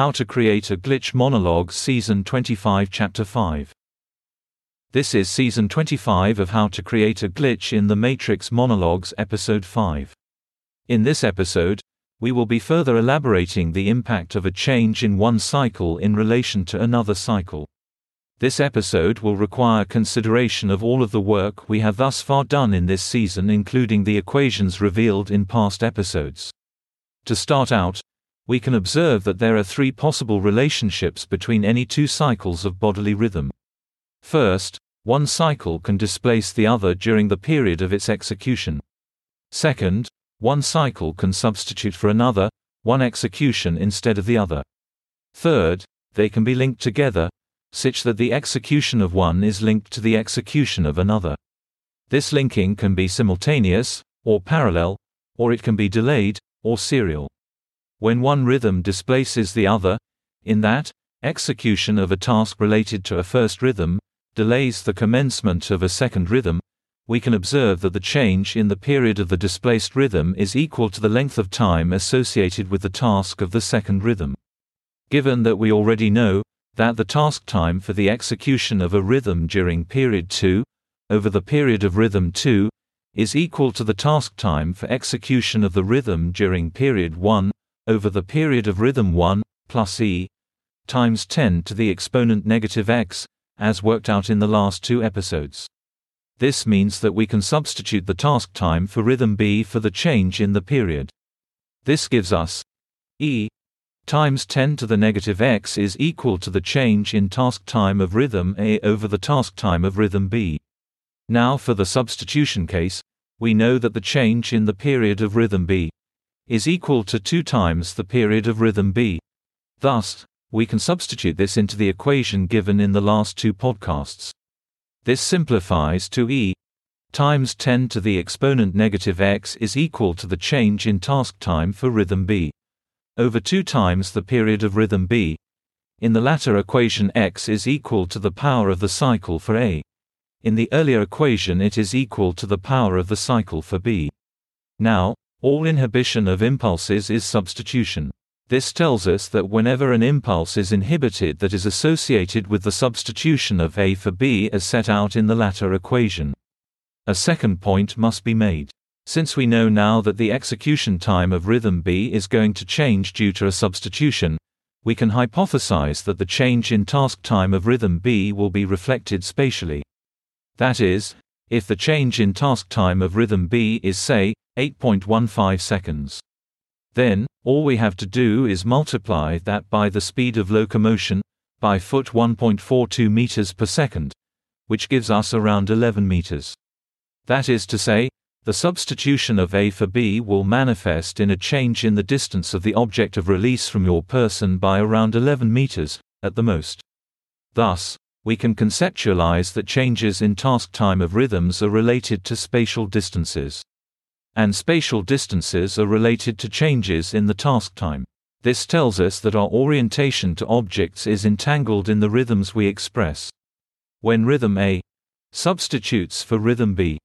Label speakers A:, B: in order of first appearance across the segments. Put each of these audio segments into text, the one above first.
A: How to Create a Glitch Monologue Season 25 Chapter 5 This is Season 25 of How to Create a Glitch in the Matrix Monologues Episode 5. In this episode, we will be further elaborating the impact of a change in one cycle in relation to another cycle. This episode will require consideration of all of the work we have thus far done in this season including the equations revealed in past episodes. To start out, we can observe that there are three possible relationships between any two cycles of bodily rhythm. First, one cycle can displace the other during the period of its execution. Second, one cycle can substitute for another, one execution instead of the other. Third, they can be linked together, such that the execution of one is linked to the execution of another. This linking can be simultaneous, or parallel, or it can be delayed, or serial when one rhythm displaces the other, in that, execution of a task related to a first rhythm, delays the commencement of a second rhythm, we can observe that the change in the period of the displaced rhythm is equal to the length of time associated with the task of the second rhythm. Given that we already know that the task time for the execution of a rhythm during period 2 over the period of rhythm 2 is equal to the task time for execution of the rhythm during period 1 over the period of rhythm 1 plus e times 10 to the exponent negative x, as worked out in the last two episodes. This means that we can substitute the task time for rhythm b for the change in the period. This gives us e times 10 to the negative x is equal to the change in task time of rhythm a over the task time of rhythm b. Now for the substitution case, we know that the change in the period of rhythm b is equal to 2 times the period of rhythm b. Thus, we can substitute this into the equation given in the last two podcasts. This simplifies to e times 10 to the exponent negative x is equal to the change in task time for rhythm b over 2 times the period of rhythm b. In the latter equation x is equal to the power of the cycle for a. In the earlier equation it is equal to the power of the cycle for b. Now, all inhibition of impulses is substitution. This tells us that whenever an impulse is inhibited that is associated with the substitution of A for B as set out in the latter equation. A second point must be made. Since we know now that the execution time of rhythm B is going to change due to a substitution, we can hypothesize that the change in task time of rhythm B will be reflected spatially. That is, if the change in task time of rhythm B is say, 8.15 seconds. Then, all we have to do is multiply that by the speed of locomotion, by foot 1.42 meters per second, which gives us around 11 meters. That is to say, the substitution of A for B will manifest in a change in the distance of the object of release from your person by around 11 meters, at the most. Thus, we can conceptualize that changes in task time of rhythms are related to spatial distances and spatial distances are related to changes in the task time. This tells us that our orientation to objects is entangled in the rhythms we express. When rhythm A substitutes for rhythm B,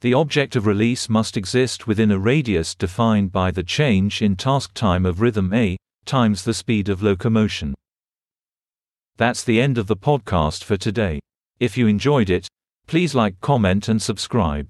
A: the object of release must exist within a radius defined by the change in task time of rhythm A times the speed of locomotion. That's the end of the podcast for today. If you enjoyed it, please like, comment, and subscribe.